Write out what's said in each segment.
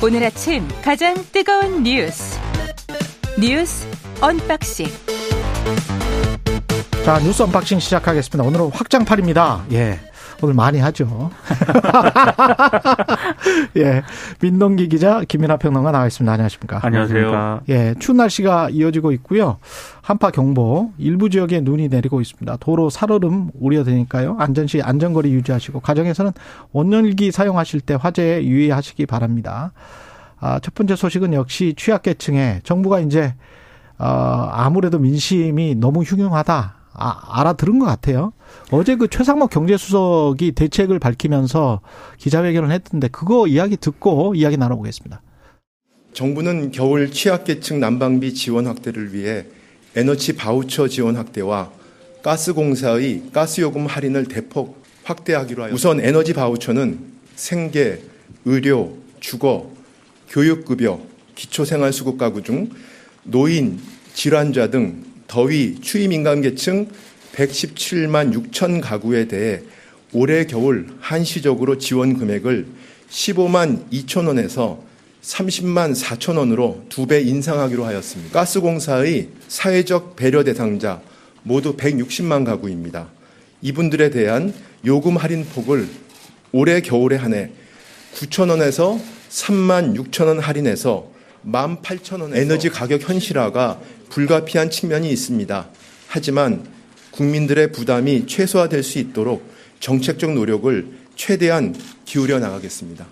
오늘 아침 가장 뜨거운 뉴스 뉴스 unboxing 자 뉴스 unboxing 시작하겠습니다. 오늘은 확장판입니다. 예. 오늘 많이 하죠. 예. 민동기 기자, 김민하 평론가 나와 있습니다. 안녕하십니까. 안녕하세요. 예. 추운 날씨가 이어지고 있고요. 한파 경보, 일부 지역에 눈이 내리고 있습니다. 도로 살얼음 우려되니까요. 안전시 안전거리 유지하시고, 가정에서는 온열기 사용하실 때 화재에 유의하시기 바랍니다. 아, 첫 번째 소식은 역시 취약계층에 정부가 이제, 어, 아무래도 민심이 너무 흉흉하다. 아, 알아들은 것 같아요. 어제 그 최상목 경제수석이 대책을 밝히면서 기자회견을 했던데 그거 이야기 듣고 이야기 나눠보겠습니다. 정부는 겨울 취약계층 난방비 지원 확대를 위해 에너지 바우처 지원 확대와 가스공사의 가스요금 할인을 대폭 확대하기로 하여 우선 에너지 바우처는 생계, 의료, 주거, 교육급여, 기초생활수급 가구 중 노인, 질환자 등 더위, 추위 민감 계층 117만 6천 가구에 대해 올해 겨울 한시적으로 지원 금액을 15만 2천 원에서 30만 4천 원으로 두 배 인상하기로 하였습니다. 가스공사의 사회적 배려 대상자 모두 160만 가구입니다. 이분들에 대한 요금 할인 폭을 올해 겨울에 한해 9천 원에서 3만 6천 원 할인해서 1만 8천 원 에너지 가격 현실화가 불가피한 측면이 있습니다. 하지만 국민들의 부담이 최소화될 수 있도록 정책적 노력을 최대한 기울여 나가겠습니다.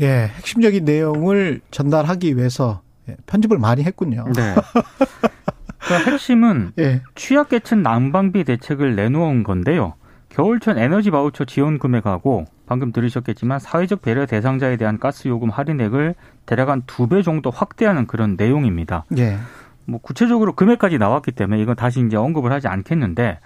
예, 핵심적인 내용을 전달하기 위해서 예, 편집을 많이 했군요. 네. 그 핵심은 예. 취약계층 난방비 대책을 내놓은 건데요. 겨울철 에너지 바우처 지원 금액하고 방금 들으셨겠지만 사회적 배려 대상자에 대한 가스 요금 할인액을 대략 한 두 배 정도 확대하는 그런 내용입니다. 예. 뭐 구체적으로 금액까지 나왔기 때문에 이건 다시 이제 언급을 하지 않겠는데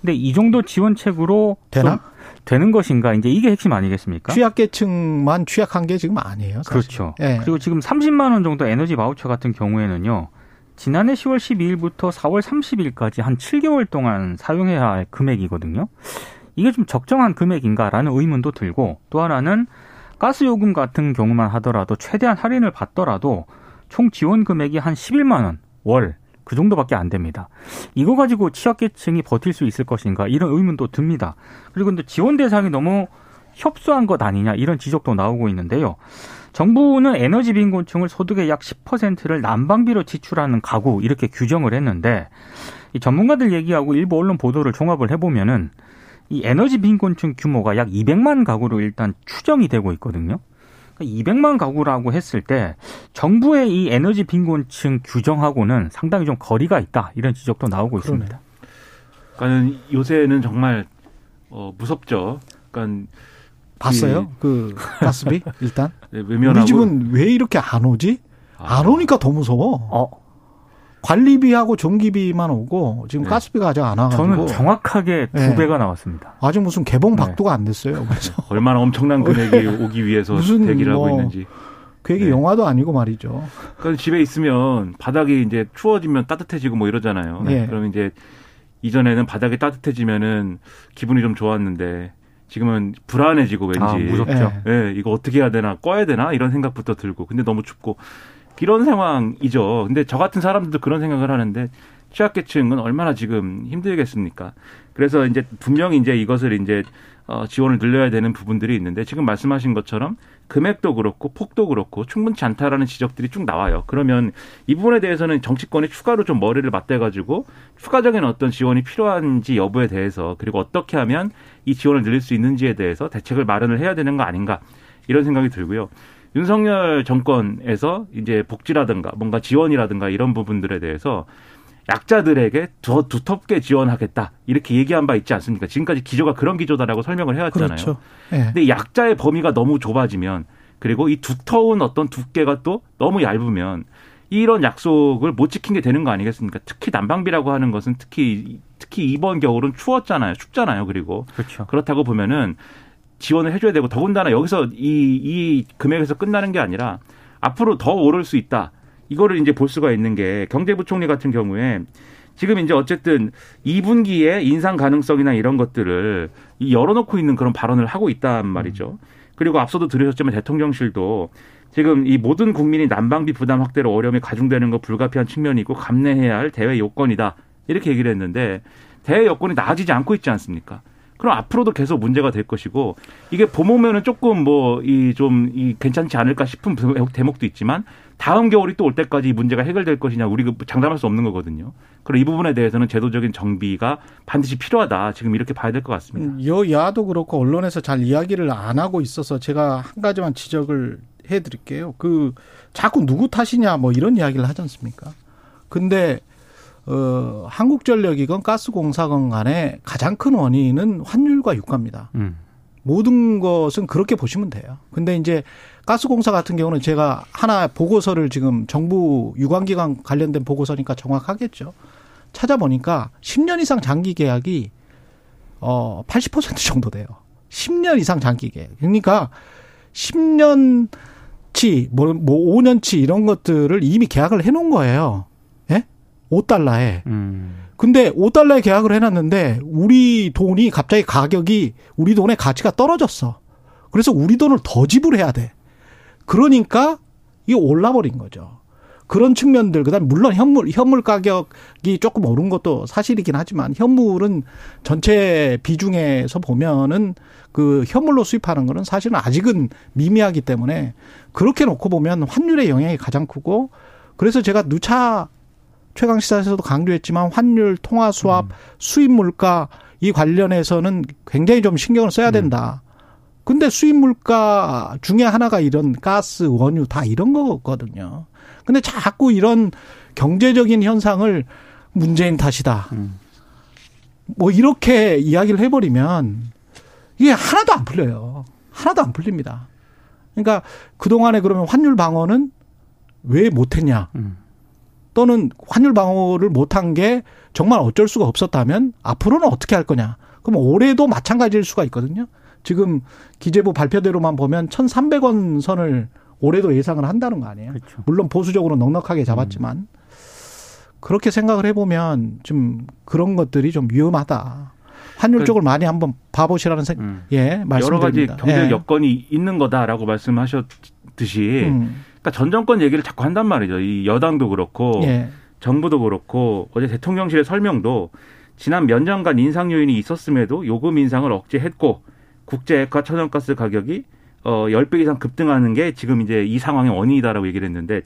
근데 이 정도 지원책으로 되나? 좀 되는 것인가 이제 이게 핵심 아니겠습니까? 취약계층만 취약한 게 지금 아니에요. 사실. 그렇죠. 예. 그리고 지금 30만 원 정도 에너지 바우처 같은 경우에는요. 지난해 10월 12일부터 4월 30일까지 한 7개월 동안 사용해야 할 금액이거든요. 이게 좀 적정한 금액인가라는 의문도 들고 또 하나는 가스 요금 같은 경우만 하더라도 최대한 할인을 받더라도 총 지원 금액이 한 11만 원 월. 그 정도밖에 안 됩니다. 이거 가지고 취약계층이 버틸 수 있을 것인가 이런 의문도 듭니다. 그리고 근데 지원 대상이 너무 협소한 것 아니냐 이런 지적도 나오고 있는데요. 정부는 에너지 빈곤층을 소득의 약 10%를 난방비로 지출하는 가구 이렇게 규정을 했는데 이 전문가들 얘기하고 일부 언론 보도를 종합을 해보면은 이 에너지 빈곤층 규모가 약 200만 가구로 일단 추정이 되고 있거든요. 200만 가구라고 했을 때 정부의 이 에너지 빈곤층 규정하고는 상당히 좀 거리가 있다 이런 지적도 나오고 그러네. 있습니다. 그러니까 요새는 정말 어, 무섭죠. 그러니까 봤어요? 그 가스비 일단 네, 외면하고 우리 집은 왜 이렇게 안 오지? 안 오니까 더 무서워. 어, 관리비하고 전기비만 오고 지금 네. 가스비가 아직 안 와가지고 저는 정확하게 두 네. 배가 나왔습니다. 아직 무슨 개봉 네. 박도가 안 됐어요. 그래서 얼마나 엄청난 금액이 오기 위해서 무슨 대기를 하고 뭐 있는지. 그게 네. 영화도 아니고 말이죠. 그러니까 집에 있으면 바닥이 이제 추워지면 따뜻해지고 뭐 이러잖아요. 예. 그럼 이제 이전에는 바닥이 따뜻해지면은 기분이 좀 좋았는데 지금은 불안해지고 왠지 아, 무섭죠. 예. 예, 이거 어떻게 해야 되나 꺼야 되나 이런 생각부터 들고 근데 너무 춥고 이런 상황이죠. 근데 저 같은 사람들도 그런 생각을 하는데 취약계층은 얼마나 지금 힘들겠습니까? 그래서 이제 분명히 이제 이것을 이제 어, 지원을 늘려야 되는 부분들이 있는데 지금 말씀하신 것처럼 금액도 그렇고 폭도 그렇고 충분치 않다라는 지적들이 쭉 나와요. 그러면 이 부분에 대해서는 정치권이 추가로 좀 머리를 맞대가지고 추가적인 어떤 지원이 필요한지 여부에 대해서 그리고 어떻게 하면 이 지원을 늘릴 수 있는지에 대해서 대책을 마련을 해야 되는 거 아닌가 이런 생각이 들고요. 윤석열 정권에서 이제 복지라든가 뭔가 지원이라든가 이런 부분들에 대해서 약자들에게 더 두텁게 지원하겠다 이렇게 얘기한 바 있지 않습니까? 지금까지 기조가 그런 기조다라고 설명을 해왔잖아요. 그렇죠. 예. 근데 약자의 범위가 너무 좁아지면 그리고 이 두터운 어떤 두께가 또 너무 얇으면 이런 약속을 못 지킨 게 되는 거 아니겠습니까? 특히 난방비라고 하는 것은 특히 특히 이번 겨울은 추웠잖아요. 춥잖아요. 그리고 그렇죠. 그렇다고 보면은 지원을 해줘야 되고 더군다나 여기서 이, 이 금액에서 끝나는 게 아니라 앞으로 더 오를 수 있다. 이거를 이제 볼 수가 있는 게 경제부총리 같은 경우에 지금 이제 어쨌든 2분기에 인상 가능성이나 이런 것들을 이 열어놓고 있는 그런 발언을 하고 있단 말이죠. 그리고 앞서도 들으셨지만 대통령실도 지금 이 모든 국민이 난방비 부담 확대로 어려움이 가중되는 거 불가피한 측면이 있고 감내해야 할 대외 요건이다. 이렇게 얘기를 했는데 대외 여건이 나아지지 않고 있지 않습니까? 그럼 앞으로도 계속 문제가 될 것이고 이게 봄오면은 조금 뭐 이 좀이 괜찮지 않을까 싶은 대목도 있지만 다음 겨울이 또 올 때까지 이 문제가 해결될 것이냐 우리가 장담할 수 없는 거거든요. 그리고 이 부분에 대해서는 제도적인 정비가 반드시 필요하다. 지금 이렇게 봐야 될 것 같습니다. 음, 여야도 그렇고 언론에서 잘 이야기를 안 하고 있어서 제가 한 가지만 지적을 해드릴게요. 그 자꾸 누구 탓이냐 뭐 이런 이야기를 하지 않습니까? 근데 어, 한국전력이건 가스공사건 간에 가장 큰 원인은 환율과 유가입니다. 음. 모든 것은 그렇게 보시면 돼요. 근데 이제 가스공사 같은 경우는 제가 하나 보고서를 지금 정부 유관기관 관련된 보고서니까 정확하겠죠. 찾아보니까 10년 이상 장기 계약이 어, 80% 정도 돼요. 10년 이상 장기 계약. 그러니까 10년치, 뭐, 뭐 5년치 이런 것들을 이미 계약을 해 놓은 거예요. 5달러에. 음. 근데 5달러에 계약을 해놨는데 우리 돈이 갑자기 가격이 우리 돈의 가치가 떨어졌어. 그래서 우리 돈을 더 지불해야 돼. 그러니까 이게 올라버린 거죠. 그런 측면들, 그 다음 물론 현물, 현물 가격이 조금 오른 것도 사실이긴 하지만 현물은 전체 비중에서 보면은 그 현물로 수입하는 거는 사실은 아직은 미미하기 때문에 그렇게 놓고 보면 환율의 영향이 가장 크고 그래서 제가 누차 최강 시사에서도 강조했지만 환율, 통화 수합, 음. 수입 물가 이 관련해서는 굉장히 좀 신경을 써야 음. 된다. 음. 근데 수입 물가 중에 하나가 이런 가스, 원유 다 이런 거거든요. 근데 자꾸 이런 경제적인 현상을 문재인 탓이다. 음. 뭐 이렇게 이야기를 해버리면 이게 하나도 안 풀려요. 하나도 안 풀립니다. 그러니까 그동안에 그러면 환율 방어는 왜 못했냐. 음. 또는 환율 방어를 못한 게 정말 어쩔 수가 없었다면 앞으로는 어떻게 할 거냐. 그럼 올해도 마찬가지일 수가 있거든요. 지금 기재부 발표대로만 보면 1,300원 선을 올해도 예상을 한다는 거 아니에요. 그렇죠. 물론 보수적으로 넉넉하게 잡았지만 음. 그렇게 생각을 해보면 좀 그런 것들이 좀 위험하다. 환율 그, 쪽을 많이 한번 봐보시라는 생, 음. 예, 말씀드립니다. 여러 가지 경제 예. 여건이 있는 거다라고 말씀하셨듯이 음. 그러니까 전 정권 얘기를 자꾸 한단 말이죠. 이 여당도 그렇고 예. 정부도 그렇고 어제 대통령실의 설명도 지난 몇 년간 인상 요인이 있었음에도 요금 인상을 억제했고 국제 액화 천연가스 가격이 어 10배 이상 급등하는 게 지금 이제 이 상황의 원인이다라고 얘기를 했는데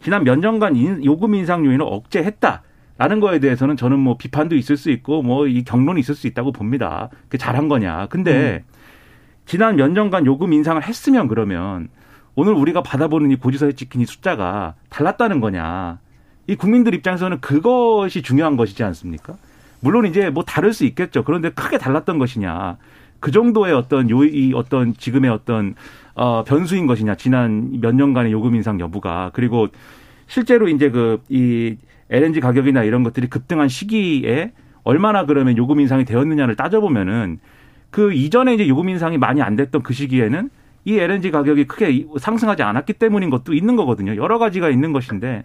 지난 몇 년간 인, 요금 인상 요인을 억제했다. 라는 거에 대해서는 저는 뭐 비판도 있을 수 있고 뭐 이 경론이 있을 수 있다고 봅니다. 그 잘한 거냐. 근데 음. 지난 몇 년간 요금 인상을 했으면 그러면 오늘 우리가 받아보는 이 고지서에 찍힌 이 숫자가 달랐다는 거냐. 이 국민들 입장에서는 그것이 중요한 것이지 않습니까? 물론 이제 뭐 다를 수 있겠죠. 그런데 크게 달랐던 것이냐. 그 정도의 어떤 요, 이 어떤 지금의 어떤 어, 변수인 것이냐. 지난 몇 년간의 요금 인상 여부가. 그리고 실제로 이제 그 이 LNG 가격이나 이런 것들이 급등한 시기에 얼마나 그러면 요금 인상이 되었느냐를 따져보면은 그 이전에 이제 요금 인상이 많이 안 됐던 그 시기에는 이 LNG 가격이 크게 상승하지 않았기 때문인 것도 있는 거거든요. 여러 가지가 있는 것인데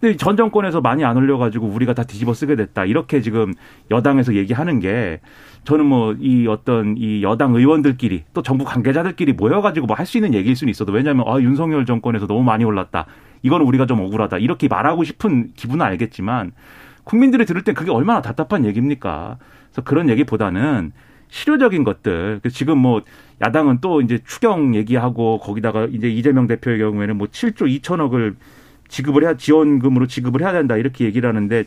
근데 전 정권에서 많이 안 올려가지고 우리가 다 뒤집어 쓰게 됐다. 이렇게 지금 여당에서 얘기하는 게 저는 뭐 이 어떤 이 여당 의원들끼리 또 정부 관계자들끼리 모여가지고 뭐 할 수 있는 얘기일 수는 있어도 왜냐하면 아 윤석열 정권에서 너무 많이 올랐다. 이거는 우리가 좀 억울하다. 이렇게 말하고 싶은 기분은 알겠지만 국민들이 들을 땐 그게 얼마나 답답한 얘기입니까? 그래서 그런 얘기보다는 실효적인 것들. 지금 뭐 야당은 또 이제 추경 얘기하고 거기다가 이제 이재명 대표의 경우에는 뭐 7조 2천억을 지급을 해야 지원금으로 지급을 해야 된다 이렇게 얘기를 하는데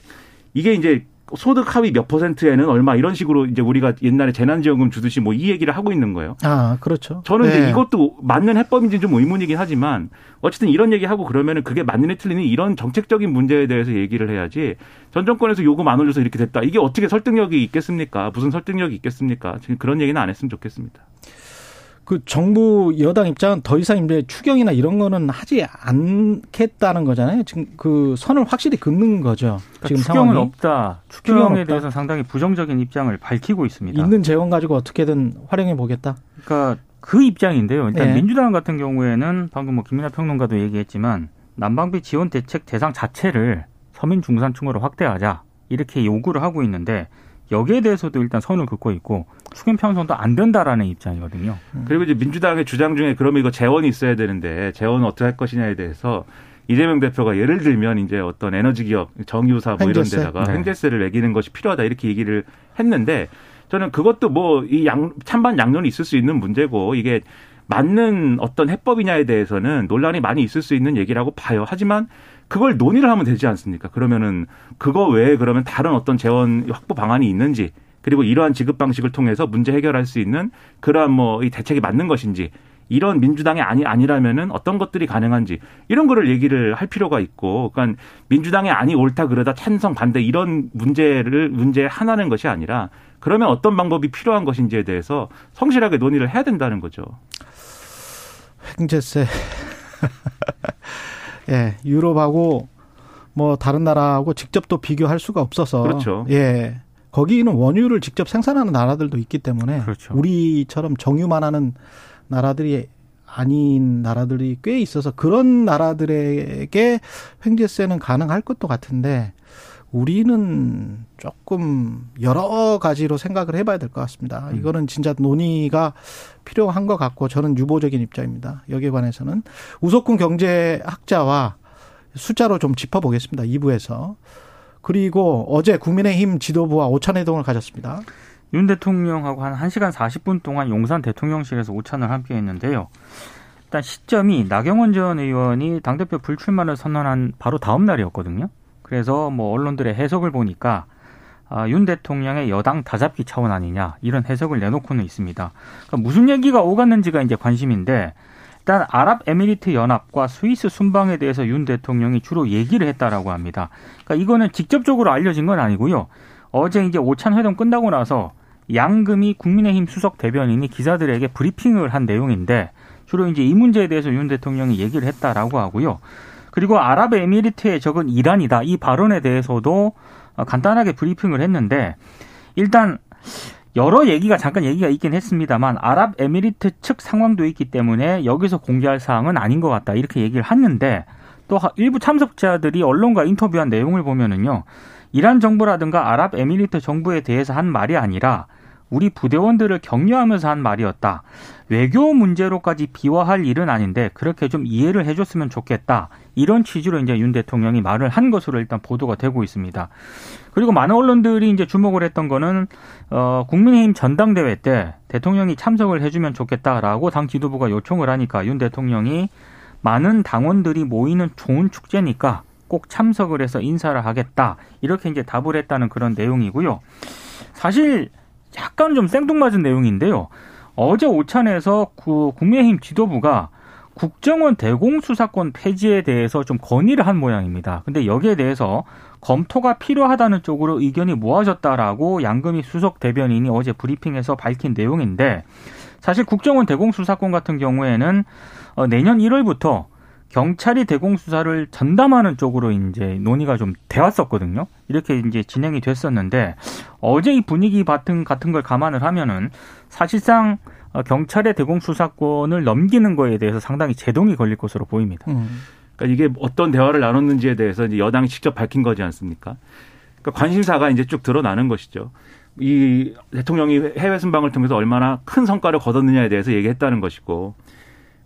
이게 이제 소득 하위 몇 퍼센트에는 얼마 이런 식으로 이제 우리가 옛날에 재난지원금 주듯이 뭐 이 얘기를 하고 있는 거예요. 아, 그렇죠. 저는 네. 이제 이것도 맞는 해법인지 좀 의문이긴 하지만 어쨌든 이런 얘기 하고 그러면은 그게 맞는 틀리는 이런 정책적인 문제에 대해서 얘기를 해야지 전 정권에서 요금 안 올려서 이렇게 됐다. 이게 어떻게 설득력이 있겠습니까? 무슨 설득력이 있겠습니까? 지금 그런 얘기는 안 했으면 좋겠습니다. 그 정부 여당 입장은 더 이상 이제 추경이나 이런 거는 하지 않겠다는 거잖아요. 지금 그 선을 확실히 긋는 거죠. 그러니까 지금 추경은 상황이. 없다. 추경에 없다. 대해서 상당히 부정적인 입장을 밝히고 있습니다. 있는 재원 가지고 어떻게든 활용해 보겠다. 그러니까 그 입장인데요. 일단 네. 민주당 같은 경우에는 방금 뭐 김민하 평론가도 얘기했지만 난방비 지원 대책 대상 자체를 서민 중산층으로 확대하자 이렇게 요구를 하고 있는데 여기에 대해서도 일단 선을 긋고 있고 추경 편성도 안 된다라는 입장이거든요. 그리고 이제 민주당의 주장 중에 그러면 이거 재원이 있어야 되는데 재원은 어떻게 할 것이냐에 대해서 이재명 대표가 예를 들면 이제 어떤 에너지 기업 정유사 뭐 횡재세? 이런 데다가 네. 횡재세를 매기는 것이 필요하다 이렇게 얘기를 했는데 저는 그것도 뭐 이 양 찬반 양론이 있을 수 있는 문제고 이게 맞는 어떤 해법이냐에 대해서는 논란이 많이 있을 수 있는 얘기라고 봐요. 하지만 그걸 논의를 하면 되지 않습니까? 그러면은 그거 외에 그러면 다른 어떤 재원 확보 방안이 있는지 그리고 이러한 지급 방식을 통해서 문제 해결할 수 있는 그러한 뭐 이 대책이 맞는 것인지 이런 민주당이 아니 아니라면은 어떤 것들이 가능한지 이런 거를 얘기를 할 필요가 있고 그러니까 민주당이 아니 옳다 그러다 찬성 반대 이런 문제를 문제 하나는 것이 아니라 그러면 어떤 방법이 필요한 것인지에 대해서 성실하게 논의를 해야 된다는 거죠. 횡재세. 예, 유럽하고 뭐 다른 나라하고 직접 또 비교할 수가 없어서 그렇죠. 예. 거기는 원유를 직접 생산하는 나라들도 있기 때문에 그렇죠. 우리처럼 정유만 하는 나라들이 아닌 나라들이 꽤 있어서 그런 나라들에게 횡재세는 가능할 것도 같은데 우리는 조금 여러 가지로 생각을 해봐야 될 것 같습니다. 이거는 진짜 논의가 필요한 것 같고 저는 유보적인 입장입니다. 여기에 관해서는 우석훈 경제학자와 숫자로 좀 짚어보겠습니다. 2부에서. 그리고 어제 국민의힘 지도부와 오찬 회동을 가졌습니다. 윤 대통령하고 한 1시간 40분 동안 용산 대통령실에서 오찬을 함께 했는데요. 일단 시점이 나경원 전 의원이 당대표 불출마를 선언한 바로 다음 날이었거든요. 그래서 뭐 언론들의 해석을 보니까 아, 윤 대통령의 여당 다잡기 차원 아니냐 이런 해석을 내놓고는 있습니다. 그러니까 무슨 얘기가 오갔는지가 이제 관심인데 일단 아랍에미리트 연합과 스위스 순방에 대해서 윤 대통령이 주로 얘기를 했다라고 합니다. 그러니까 이거는 직접적으로 알려진 건 아니고요. 어제 이제 오찬 회동 끝나고 나서 양금희 국민의힘 수석 대변인이 기자들에게 브리핑을 한 내용인데 주로 이제 이 문제에 대해서 윤 대통령이 얘기를 했다라고 하고요. 그리고 아랍에미리트의 적은 이란이다. 이 발언에 대해서도 어, 간단하게 브리핑을 했는데 일단 여러 얘기가 잠깐 얘기가 있긴 했습니다만 아랍에미리트 측 상황도 있기 때문에 여기서 공개할 사항은 아닌 것 같다. 이렇게 얘기를 했는데 또 하- 일부 참석자들이 언론과 인터뷰한 내용을 보면은요. 이란 정부라든가 아랍에미리트 정부에 대해서 한 말이 아니라 우리 부대원들을 격려하면서 한 말이었다. 외교 문제로까지 비화할 일은 아닌데 그렇게 좀 이해를 해줬으면 좋겠다. 이런 취지로 이제 윤 대통령이 말을 한 것으로 일단 보도가 되고 있습니다. 그리고 많은 언론들이 이제 주목을 했던 거는 어 국민의힘 전당대회 때 대통령이 참석을 해주면 좋겠다라고 당 지도부가 요청을 하니까 윤 대통령이 많은 당원들이 모이는 좋은 축제니까 꼭 참석을 해서 인사를 하겠다 이렇게 이제 답을 했다는 그런 내용이고요. 사실 약간 좀 생뚱맞은 내용인데요. 어제 오찬에서 그 국민의힘 지도부가 국정원 대공수사권 폐지에 대해서 좀 건의를 한 모양입니다. 근데 여기에 대해서 검토가 필요하다는 쪽으로 의견이 모아졌다라고 양금희 수석 대변인이 어제 브리핑에서 밝힌 내용인데 사실 국정원 대공수사권 같은 경우에는 어, 내년 1월부터 경찰이 대공 수사를 전담하는 쪽으로 이제 논의가 좀 되었었거든요. 이렇게 이제 진행이 됐었는데 어제 이 분위기 같은 같은 걸 감안을 하면은 사실상 어, 경찰의 대공 수사권을 넘기는 거에 대해서 상당히 제동이 걸릴 것으로 보입니다. 음. 그러니까 이게 어떤 대화를 나눴는지에 대해서 이제 여당이 직접 밝힌 거지 않습니까? 그러니까 관심사가 이제 쭉 드러나는 것이죠. 이 대통령이 해외 순방을 통해서 얼마나 큰 성과를 거뒀느냐에 대해서 얘기했다는 것이고,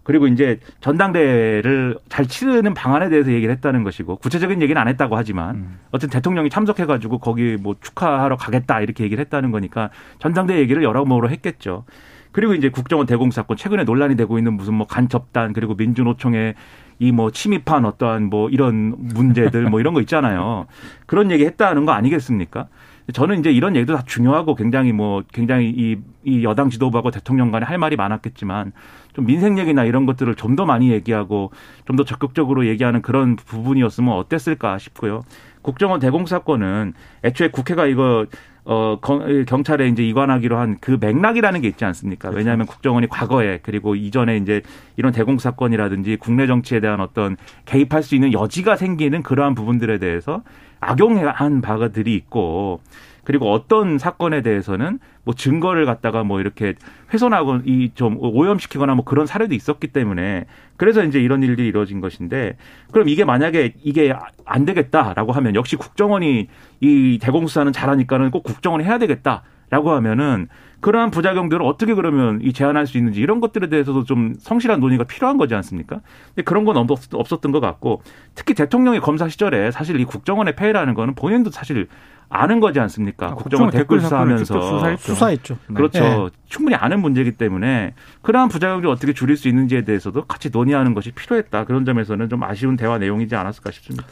그리고 이제 전당대회를 잘 치르는 방안에 대해서 얘기를 했다는 것이고, 구체적인 얘기는 안 했다고 하지만, 음. 어쨌든 대통령이 참석해가지고 거기 뭐 축하하러 가겠다 이렇게 얘기를 했다는 거니까 전당대회 얘기를 여러모로 했겠죠. 그리고 이제 국정원 대공 사건 최근에 논란이 되고 있는 무슨 뭐 간첩단 그리고 민주노총의 이 뭐 침입한 어떠한 뭐 이런 문제들 뭐 이런 거 있잖아요. 그런 얘기 했다는 거 아니겠습니까? 저는 이제 이런 얘기도 다 중요하고 굉장히 뭐 굉장히 이, 이 여당 지도부하고 대통령 간에 할 말이 많았겠지만 좀 민생 얘기나 이런 것들을 좀 더 많이 얘기하고 좀 더 적극적으로 얘기하는 그런 부분이었으면 어땠을까 싶고요. 국정원 대공 사건은 애초에 국회가 이거 어, 경- 경찰에 이제 이관하기로 한 그 맥락이라는 게 있지 않습니까? 왜냐하면 국정원이 과거에 그리고 이전에 이제 이런 대공 사건이라든지 국내 정치에 대한 어떤 개입할 수 있는 여지가 생기는 그러한 부분들에 대해서 악용한 바가들이 있고 그리고 어떤 사건에 대해서는 뭐 증거를 갖다가 뭐 이렇게 훼손하고 이 좀 오염시키거나 뭐 그런 사례도 있었기 때문에 그래서 이제 이런 일들이 이루어진 것인데 그럼 이게 만약에 이게 안 되겠다라고 하면 역시 국정원이 이 대공수사는 잘하니까는 꼭 국정원이 해야 되겠다 라고 하면은 그러한 부작용들을 어떻게 그러면 이 제한할 수 있는지 이런 것들에 대해서도 좀 성실한 논의가 필요한 거지 않습니까? 근데 그런 건 없었던 것 같고 특히 대통령의 검사 시절에 사실 이 국정원의 폐해라는 거는 본인도 사실 아는 거지 않습니까? 아, 국정원 댓글 수사하면서 수사했죠. 수사했죠. 그렇죠. 네. 충분히 아는 문제이기 때문에 그러한 부작용을 어떻게 줄일 수 있는지에 대해서도 같이 논의하는 것이 필요했다. 그런 점에서는 좀 아쉬운 대화 내용이지 않았을까 싶습니다.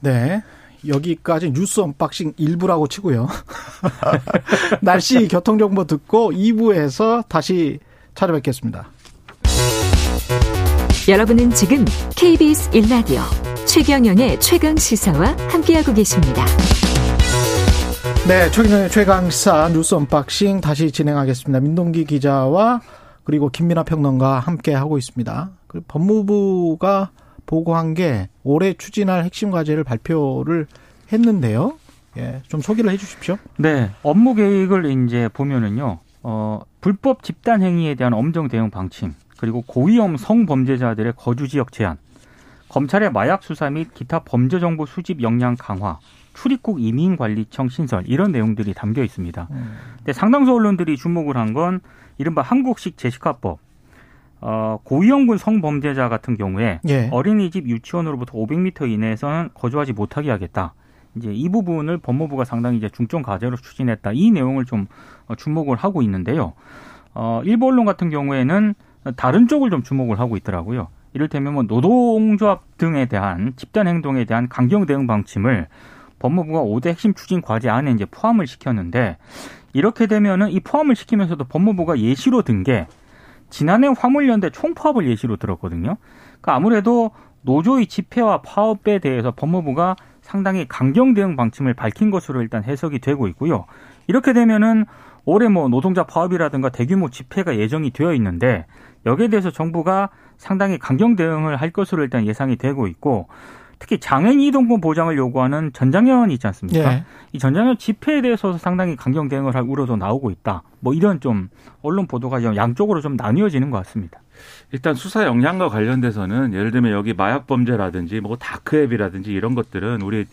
네. 여기까지 뉴스 unboxing 1부 마치고요. 날씨 교통정보 듣고 2부에서 다시 찾아뵙겠습니다. 여러분은 지금 KBS 1라디오 최경영의 최강 시사와 함께하고 계십니다. 네, 최경영의 최강 시사 뉴스 unboxing 다시 진행하겠습니다. 민동기 기자와 그리고 김민아 평론가 함께 하고 있습니다. 법무부가 보고한 게 올해 추진할 핵심 과제를 발표를 했는데요. 예, 좀 소개를 해 주십시오. 네, 업무 계획을 이제 보면은요. 어, 불법 집단 행위에 대한 엄정 대응 방침, 그리고 고위험 성범죄자들의 거주 지역 제한, 검찰의 마약 수사 및 기타 범죄 정보 수집 역량 강화, 출입국 이민관리청 신설 이런 내용들이 담겨 있습니다. 음. 근데 상당수 언론들이 주목을 한 건 이른바 한국식 제시카법 어, 고위험군 성범죄자 같은 경우에 예. 어린이집 유치원으로부터 500m 이내에서는 거주하지 못하게 하겠다. 이제 이 부분을 법무부가 상당히 이제 중점 과제로 추진했다. 이 내용을 좀 어, 주목을 하고 있는데요. 어, 일부 언론 같은 경우에는 다른 쪽을 좀 주목을 하고 있더라고요. 이를테면 뭐 노동조합 등에 대한 집단 행동에 대한 강경 대응 방침을 법무부가 5대 핵심 추진 과제 안에 이제 포함을 시켰는데 이렇게 되면은 이 포함을 시키면서도 법무부가 예시로 든게 지난해 화물연대 총파업을 예시로 들었거든요. 그러니까 아무래도 노조의 집회와 파업에 대해서 법무부가 상당히 강경 대응 방침을 밝힌 것으로 일단 해석이 되고 있고요. 이렇게 되면은 올해 뭐 노동자 파업이라든가 대규모 집회가 예정이 되어 있는데 여기에 대해서 정부가 상당히 강경 대응을 할 것으로 일단 예상이 되고 있고 특히 장애인 이동권 보장을 요구하는 전장현 있지 않습니까? 예. 이 전장현 집회에 대해서 상당히 강경 대응을 할 우려도 나오고 있다. 뭐 이런 좀 언론 보도가 양쪽으로 좀 나뉘어지는 것 같습니다. 일단 수사 역량과 관련돼서는 예를 들면 여기 마약 범죄라든지 뭐 다크앱이라든지 이런 것들은 우리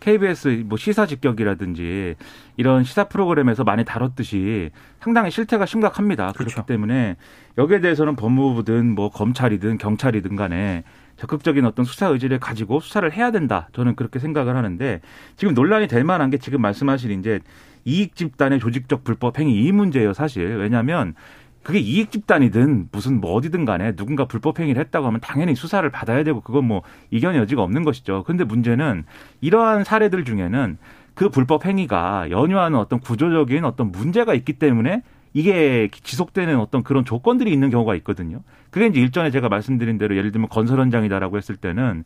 KBS 뭐 시사 직격이라든지 이런 시사 프로그램에서 많이 다뤘듯이 상당히 실태가 심각합니다. 그렇죠. 그렇기 때문에 여기에 대해서는 법무부든 뭐 검찰이든 경찰이든 간에 적극적인 어떤 수사 의지를 가지고 수사를 해야 된다. 저는 그렇게 생각을 하는데 지금 논란이 될 만한 게 지금 말씀하신 이제 이익 집단의 조직적 불법 행위 이 문제예요, 사실. 왜냐하면 그게 이익 집단이든 무슨 뭐 어디든 간에 누군가 불법 행위를 했다고 하면 당연히 수사를 받아야 되고 그건 뭐 이견 여지가 없는 것이죠. 근데 문제는 이러한 사례들 중에는 그 불법 행위가 연유하는 어떤 구조적인 어떤 문제가 있기 때문에 이게 지속되는 어떤 그런 조건들이 있는 경우가 있거든요. 그게 이제 일전에 제가 말씀드린 대로 예를 들면 건설 현장이다라고 했을 때는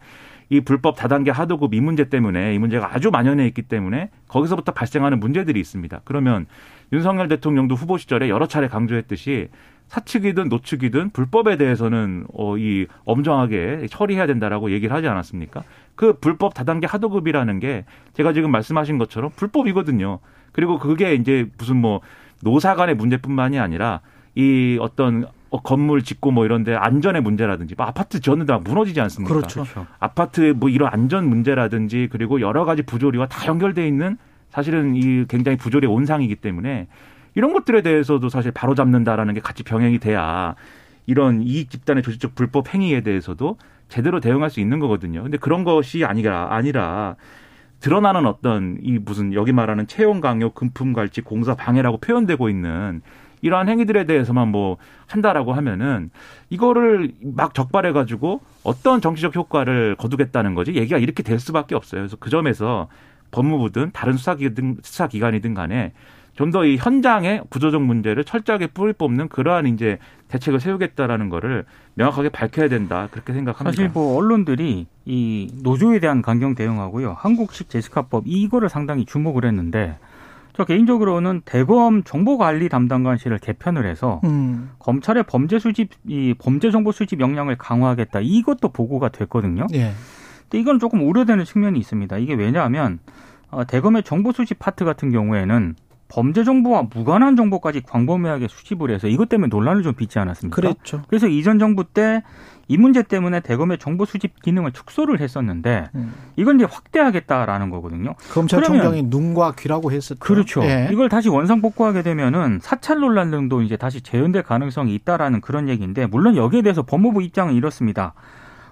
이 불법 다단계 하도급 이 문제 때문에 이 문제가 아주 만연해 있기 때문에 거기서부터 발생하는 문제들이 있습니다. 그러면 윤석열 대통령도 후보 시절에 여러 차례 강조했듯이 사측이든 노측이든 불법에 대해서는 어, 이 엄정하게 처리해야 된다라고 얘기를 하지 않았습니까? 그 불법 다단계 하도급이라는 게 제가 지금 말씀하신 것처럼 불법이거든요. 그리고 그게 이제 무슨 뭐 노사 간의 문제뿐만이 아니라 이 어떤 어, 건물 짓고 뭐 이런데 안전의 문제라든지 뭐 아파트 지었는데 막 무너지지 않습니까? 그렇죠. 그렇죠. 아파트 뭐 이런 안전 문제라든지 그리고 여러 가지 부조리와 다 연결돼 있는 사실은 이 굉장히 부조리 온상이기 때문에 이런 것들에 대해서도 사실 바로 잡는다라는 게 같이 병행이 돼야 이런 이익 집단의 조직적 불법 행위에 대해서도 제대로 대응할 수 있는 거거든요. 근데 그런 것이 아니라 아니라 드러나는 어떤 이 무슨 여기 말하는 채용 강요, 금품 갈취, 공사 방해라고 표현되고 있는 이러한 행위들에 대해서만 뭐 한다라고 하면은 이거를 막 적발해 가지고 어떤 정치적 효과를 거두겠다는 거지 얘기가 이렇게 될 수밖에 없어요. 그래서 그 점에서 법무부든 다른 수사기관이든 간에 좀 더 이 현장의 구조적 문제를 철저하게 뿌리 뽑는 그러한 이제 대책을 세우겠다라는 거를 명확하게 밝혀야 된다 그렇게 생각합니다. 사실 뭐 언론들이 이 노조에 대한 강경 대응하고요 한국식 제시카법 이거를 상당히 주목을 했는데 저 개인적으로는 대검 정보관리 담당관실을 개편을 해서 음. 검찰의 범죄 수집 이 범죄 정보 수집 역량을 강화하겠다 이것도 보고가 됐거든요. 예. 근데 이건 조금 우려되는 측면이 있습니다. 이게 왜냐하면 어, 대검의 정보 수집 파트 같은 경우에는 범죄 정보와 무관한 정보까지 광범위하게 수집을 해서 이것 때문에 논란을 좀 빚지 않았습니까? 그랬죠. 그래서 이전 정부 때 이 문제 때문에 대검의 정보 수집 기능을 축소를 했었는데 음. 이걸 이제 확대하겠다라는 거거든요. 검찰총장이 눈과 귀라고 했었죠. 그렇죠. 예. 이걸 다시 원상 복구하게 되면은 사찰 논란 등도 이제 다시 재현될 가능성이 있다라는 그런 얘기인데 물론 여기에 대해서 법무부 입장은 이렇습니다.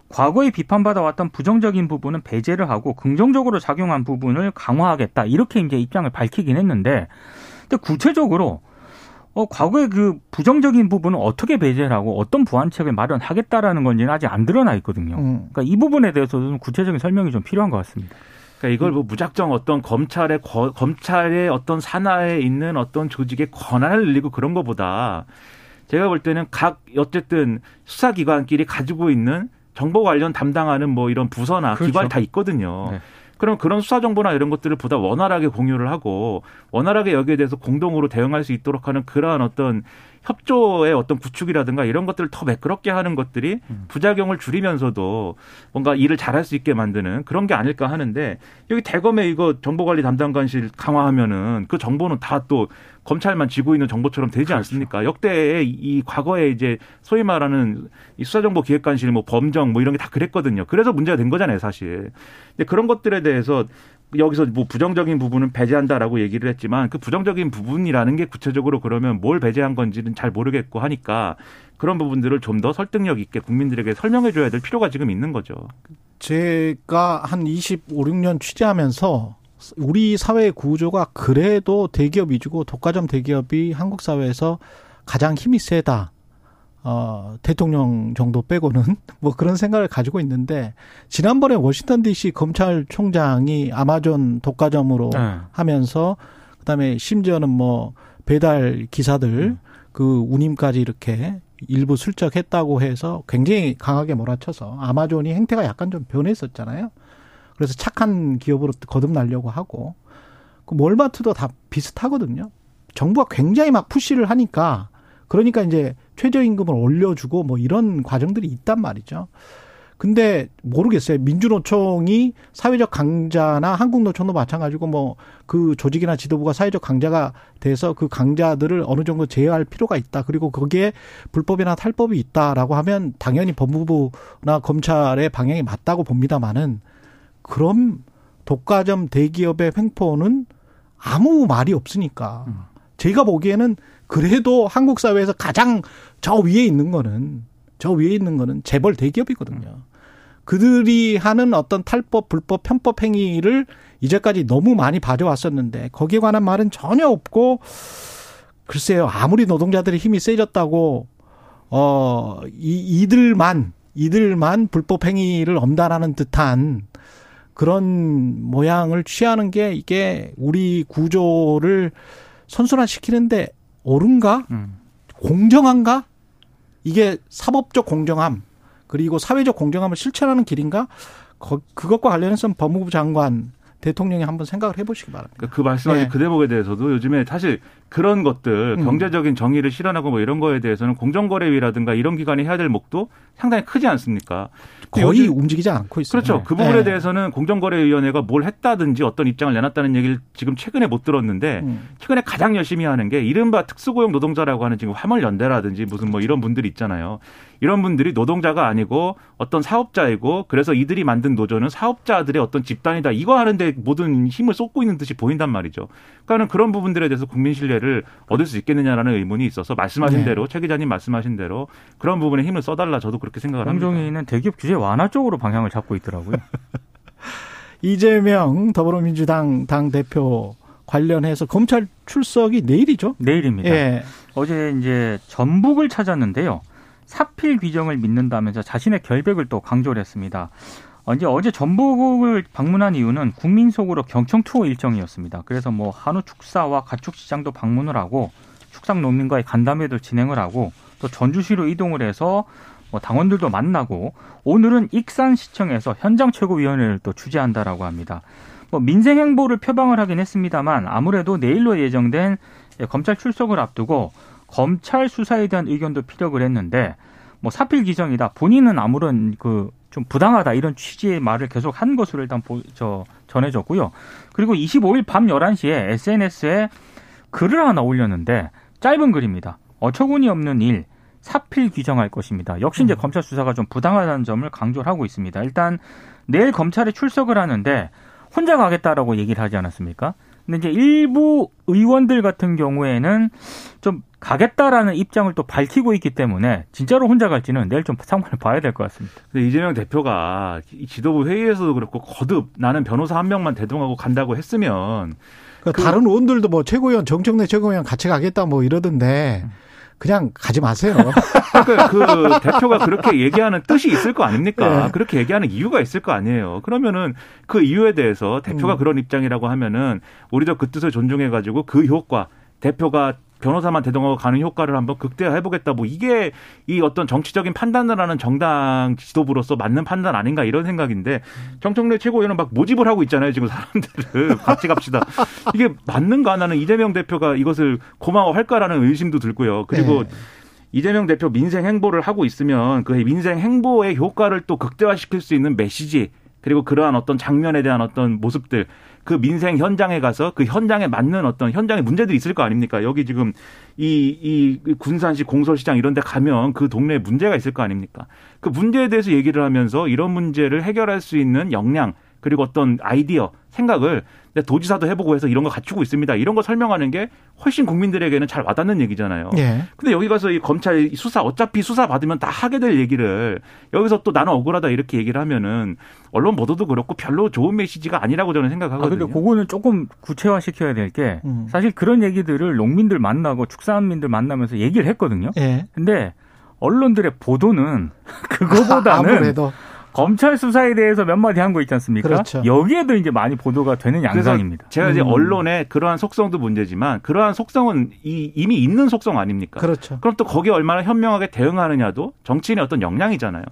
과거에 비판받아왔던 부정적인 부분은 배제를 하고 긍정적으로 작용한 부분을 강화하겠다 이렇게 이제 입장을 밝히긴 했는데 근데 구체적으로 어, 과거에 그 부정적인 부분은 어떻게 배제를 하고 어떤 보완책을 마련하겠다라는 건지는 아직 안 드러나 있거든요. 음. 그러니까 이 부분에 대해서도 좀 구체적인 설명이 좀 필요한 것 같습니다. 그러니까 이걸 뭐 무작정 어떤 검찰의 거- 검찰의 어떤 산하에 있는 어떤 조직의 권한을 늘리고 그런 것보다 제가 볼 때는 각 어쨌든 수사기관끼리 가지고 있는 정보 관련 담당하는 뭐 이런 부서나 그렇죠. 기관이 다 있거든요. 네. 그럼 그런 수사 정보나 이런 것들을 보다 원활하게 공유를 하고 원활하게 여기에 대해서 공동으로 대응할 수 있도록 하는 그러한 어떤 협조의 어떤 구축이라든가 이런 것들을 더 매끄럽게 하는 것들이 음. 부작용을 줄이면서도 뭔가 일을 잘할 수 있게 만드는 그런 게 아닐까 하는데 여기 대검에 이거 정보관리 담당관실 강화하면은 그 정보는 다 또 검찰만 쥐고 있는 정보처럼 되지 그렇죠. 않습니까? 역대에 이 과거에 이제 소위 말하는 이 수사정보기획관실 뭐 범정 뭐 이런 게 다 그랬거든요. 그래서 문제가 된 거잖아요, 사실. 근데 그런 것들에 대해서 여기서 뭐 부정적인 부분은 배제한다라고 얘기를 했지만 그 부정적인 부분이라는 게 구체적으로 그러면 뭘 배제한 건지는 잘 모르겠고 하니까 그런 부분들을 좀 더 설득력 있게 국민들에게 설명해 줘야 될 필요가 지금 있는 거죠. 제가 한 25, 6년 취재하면서 우리 사회의 구조가 그래도 대기업 위주고 독과점 대기업이 한국 사회에서 가장 힘이 세다. 어, 대통령 정도 빼고는 뭐 그런 생각을 가지고 있는데 지난번에 워싱턴 DC 검찰총장이 아마존 독과점으로 네. 하면서 그다음에 심지어는 뭐 배달 기사들 그 운임까지 이렇게 일부 슬쩍했다고 해서 굉장히 강하게 몰아쳐서 아마존이 행태가 약간 좀 변했었잖아요. 그래서 착한 기업으로 거듭나려고 하고 그 몰마트도 다 비슷하거든요. 정부가 굉장히 막 푸시를 하니까 그러니까 이제 최저임금을 올려주고 뭐 이런 과정들이 있단 말이죠. 근데 모르겠어요. 민주노총이 사회적 강자나 한국노총도 마찬가지고 뭐 그 조직이나 지도부가 사회적 강자가 돼서 그 강자들을 어느 정도 제어할 필요가 있다. 그리고 거기에 불법이나 탈법이 있다라고 하면 당연히 법무부나 검찰의 방향이 맞다고 봅니다만은 그럼 독과점 대기업의 횡포는 아무 말이 없으니까 제가 보기에는 그래도 한국 사회에서 가장 저 위에 있는 거는 저 위에 있는 거는 재벌 대기업이거든요. 그들이 하는 어떤 탈법, 불법, 편법 행위를 이제까지 너무 많이 봐줘왔었는데 거기에 관한 말은 전혀 없고 글쎄요 아무리 노동자들의 힘이 세졌다고 어 이, 이들만 이들만 불법 행위를 엄단하는 듯한 그런 모양을 취하는 게 이게 우리 구조를 선순환 시키는데 옳은가? 음. 공정한가? 이게 사법적 공정함 그리고 사회적 공정함을 실천하는 길인가? 거- 그것과 관련해서는 법무부 장관 대통령이 한번 생각을 해보시기 바랍니다. 그러니까 그 말씀하신 네. 그 대목에 대해서도 요즘에 사실 그런 것들 음. 경제적인 정의를 실현하고 뭐 이런 거에 대해서는 공정거래위라든가 이런 기관이 해야 될 몫도 상당히 크지 않습니까? 거의 요즘- 움직이지 않고 있어요. 그렇죠. 그 부분에 네. 대해서는 공정거래위원회가 뭘 했다든지 어떤 입장을 내놨다는 얘기를 지금 최근에 못 들었는데 음. 최근에 가장 열심히 하는 게 이른바 특수고용 노동자라고 하는 지금 화물연대라든지 무슨 뭐 이런 분들이 있잖아요. 이런 분들이 노동자가 아니고 어떤 사업자이고 그래서 이들이 만든 노조는 사업자들의 어떤 집단이다. 이거 하는데 모든 힘을 쏟고 있는 듯이 보인단 말이죠. 그러니까는 그런 부분들에 대해서 국민 신뢰 를 얻을 수 있겠느냐라는 의문이 있어서 말씀하신 네. 대로 최 기자님 말씀하신 대로 그런 부분에 힘을 써달라 저도 그렇게 생각을 합니다. 공정위는 대기업 규제 완화 쪽으로 방향을 잡고 있더라고요. 이재명 더불어민주당 당 대표 관련해서 검찰 출석이 내일이죠. 내일입니다. 예. 어제 이제 전북을 찾았는데요. 사필 규정을 믿는다면서 자신의 결백을 또 강조를 했습니다. 어, 이제 어제 전북을 방문한 이유는 국민 속으로 경청 투어 일정이었습니다. 그래서 뭐 한우 축사와 가축 시장도 방문을 하고 축산 농민과의 간담회도 진행을 하고 또 전주시로 이동을 해서 뭐 당원들도 만나고 오늘은 익산시청에서 현장 최고위원회를 또 주재한다라고 합니다. 뭐 민생 행보를 표방을 하긴 했습니다만 아무래도 내일로 예정된 검찰 출석을 앞두고 검찰 수사에 대한 의견도 피력을 했는데 뭐 사필 기정이다. 본인은 아무런 그 좀 부당하다 이런 취지의 말을 계속 한 것으로 일단 보, 저 전해졌고요. 그리고 25일 밤 11시에 SNS에 글을 하나 올렸는데 짧은 글입니다. 어처구니 없는 일 사필 규정할 것입니다. 역시 이제 음. 검찰 수사가 좀 부당하다는 점을 강조를 하고 있습니다. 일단 내일 검찰에 출석을 하는데 혼자 가겠다라고 얘기를 하지 않았습니까? 근데 이제 일부 의원들 같은 경우에는 좀 가겠다라는 입장을 또 밝히고 있기 때문에 진짜로 혼자 갈지는 내일 좀 상황을 봐야 될 것 같습니다. 근데 이재명 대표가 지도부 회의에서도 그렇고 거듭 나는 변호사 한 명만 대동하고 간다고 했으면 그 다른 의원들도 뭐 최고위원 정청래 최고위원 같이 가겠다 뭐 이러던데 음. 그냥 가지 마세요. 그, 그 대표가 그렇게 얘기하는 뜻이 있을 거 아닙니까? 네. 그렇게 얘기하는 이유가 있을 거 아니에요. 그러면은 그 이유에 대해서 대표가 음. 그런 입장이라고 하면은 우리도 그 뜻을 존중해 가지고 그 효과 대표가 변호사만 대동하고 가는 효과를 한번 극대화해보겠다. 뭐 이게 이 어떤 정치적인 판단을 하는 정당 지도부로서 맞는 판단 아닌가 이런 생각인데 정청래 최고위원은 막 모집을 하고 있잖아요. 지금 사람들을 같이 갑시다. 이게 맞는가 나는 이재명 대표가 이것을 고마워할까라는 의심도 들고요. 그리고 네. 이재명 대표 민생 행보를 하고 있으면 그 민생 행보의 효과를 또 극대화시킬 수 있는 메시지 그리고 그러한 어떤 장면에 대한 어떤 모습들 그 민생 현장에 가서 그 현장에 맞는 어떤 현장의 문제들이 있을 거 아닙니까? 여기 지금 이, 이 군산시 공설시장 이런 데 가면 그 동네에 문제가 있을 거 아닙니까? 그 문제에 대해서 얘기를 하면서 이런 문제를 해결할 수 있는 역량 그리고 어떤 아이디어, 생각을 도지사도 해보고 해서 이런 거 갖추고 있습니다. 이런 거 설명하는 게 훨씬 국민들에게는 잘 와닿는 얘기잖아요. 예. 근데 여기 가서 이 검찰 수사 어차피 수사 받으면 다 하게 될 얘기를 여기서 또 나는 억울하다 이렇게 얘기를 하면은 언론 보도도 그렇고 별로 좋은 메시지가 아니라고 저는 생각하거든요. 아, 근데 그거는 조금 구체화 시켜야 될게 음. 사실 그런 얘기들을 농민들 만나고 축산민들 만나면서 얘기를 했거든요. 예. 근데 언론들의 보도는 그거보다는 아무래도 검찰 수사에 대해서 몇 마디 한 거 있지 않습니까? 그렇죠. 여기에도 이제 많이 보도가 되는 양상입니다. 제가 이제 음. 언론의 그러한 속성도 문제지만 그러한 속성은 이, 이미 있는 속성 아닙니까? 그렇죠. 그럼 또 거기에 얼마나 현명하게 대응하느냐도 정치인의 어떤 역량이잖아요.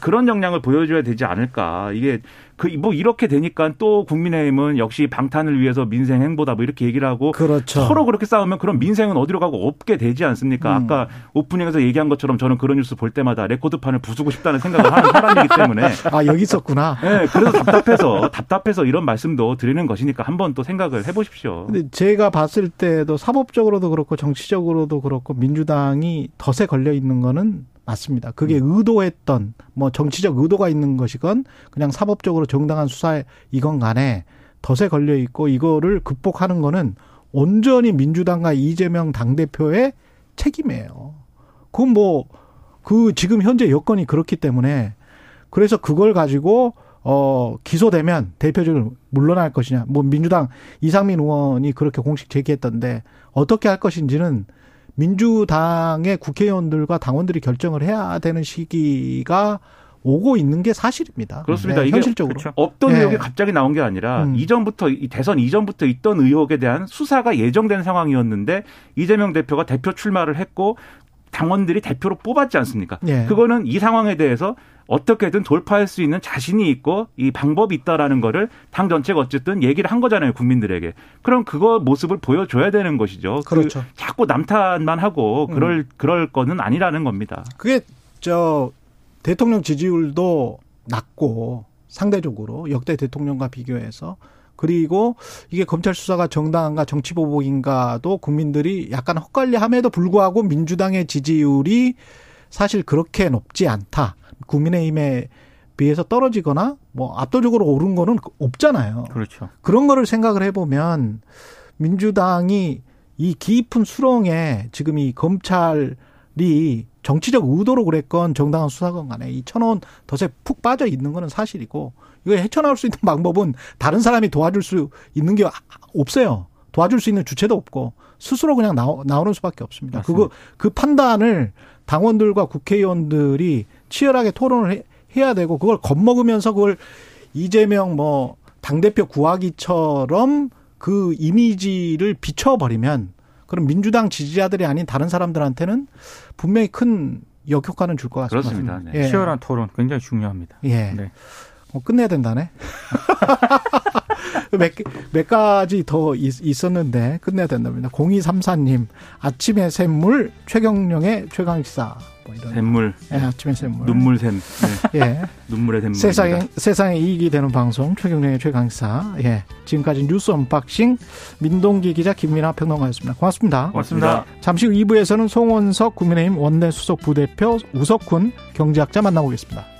그런 역량을 보여줘야 되지 않을까. 이게 그 뭐 이렇게 되니까 또 국민의힘은 역시 방탄을 위해서 민생 행보다 뭐 이렇게 얘기를 하고 그렇죠. 서로 그렇게 싸우면 그럼 민생은 어디로 가고 없게 되지 않습니까? 음. 아까 오프닝에서 얘기한 것처럼 저는 그런 뉴스 볼 때마다 레코드판을 부수고 싶다는 생각을 하는 사람이기 때문에 아 여기 있었구나. 네, 그래서 답답해서 답답해서 이런 말씀도 드리는 것이니까 한번 또 생각을 해보십시오. 근데 제가 봤을 때도 사법적으로도 그렇고 정치적으로도 그렇고 민주당이 덫에 걸려 있는 거는 맞습니다. 그게 음. 의도했던 뭐 정치적 의도가 있는 것이건 그냥 사법적으로 정당한 수사 이건 간에 덫에 걸려 있고 이거를 극복하는 거는 온전히 민주당과 이재명 당대표의 책임이에요. 그건 뭐, 그 지금 현재 여건이 그렇기 때문에 그래서 그걸 가지고 어, 기소되면 대표적으로 물러날 것이냐. 뭐 민주당 이상민 의원이 그렇게 공식 제기했던데 어떻게 할 것인지는 민주당의 국회의원들과 당원들이 결정을 해야 되는 시기가 오고 있는 게 사실입니다. 그렇습니다. 네, 이게 현실적으로 그렇죠. 없던 네. 의혹이 갑자기 나온 게 아니라 음. 이전부터 대선 이전부터 있던 의혹에 대한 수사가 예정된 상황이었는데 이재명 대표가 대표 출마를 했고 당원들이 대표로 뽑았지 않습니까? 네. 그거는 이 상황에 대해서 어떻게든 돌파할 수 있는 자신이 있고 이 방법이 있다라는 거를 당 전체가 어쨌든 얘기를 한 거잖아요 국민들에게. 그럼 그거 모습을 보여줘야 되는 것이죠. 그 그렇죠. 그 자꾸 남탓만 하고 그럴 음. 그럴 거는 아니라는 겁니다. 그게 저 대통령 지지율도 낮고 상대적으로 역대 대통령과 비교해서 그리고 이게 검찰 수사가 정당한가 정치 보복인가도 국민들이 약간 헛갈려함에도 불구하고 민주당의 지지율이 사실 그렇게 높지 않다. 국민의힘에 비해서 떨어지거나 뭐 압도적으로 오른 거는 없잖아요. 그렇죠. 그런 거를 생각을 해보면 민주당이 이 깊은 수렁에 지금 이 검찰이 정치적 의도로 그랬건 정당한 수사건 간에 이 천원 덫에 푹 빠져 있는 거는 사실이고 이거 헤쳐나올 수 있는 방법은 다른 사람이 도와줄 수 있는 게 없어요. 도와줄 수 있는 주체도 없고 스스로 그냥 나오, 나오는 수밖에 없습니다. 맞습니다. 그거 그 판단을 당원들과 국회의원들이 치열하게 토론을 해, 해야 되고 그걸 겁먹으면서 그걸 이재명 뭐 당대표 구하기처럼 그 이미지를 비춰버리면 그럼 민주당 지지자들이 아닌 다른 사람들한테는 분명히 큰 역효과는 줄 것 같습니다. 그렇습니다. 네. 예. 치열한 토론 굉장히 중요합니다. 예. 네. 어, 끝내야 된다네. 몇, 몇 가지 더 있, 었는데 끝내야 된답니다. 0234님, 아침의 샘물 최경영의 최강시사. 뭐 이런. 샘물, 예, 아침에 샘물. 눈물 샘, 네. 예. 눈물의 샘물. 세상에, 세상에 이익이 되는 방송, 최경영의 최강시사. 예. 지금까지 뉴스 unboxing, 민동기 기자, 김민아 평론가였습니다. 고맙습니다. 고맙습니다. 잠시 후 2부에서는 송원석 국민의힘 원내 수석 부대표 우석훈 경제학자 만나보겠습니다.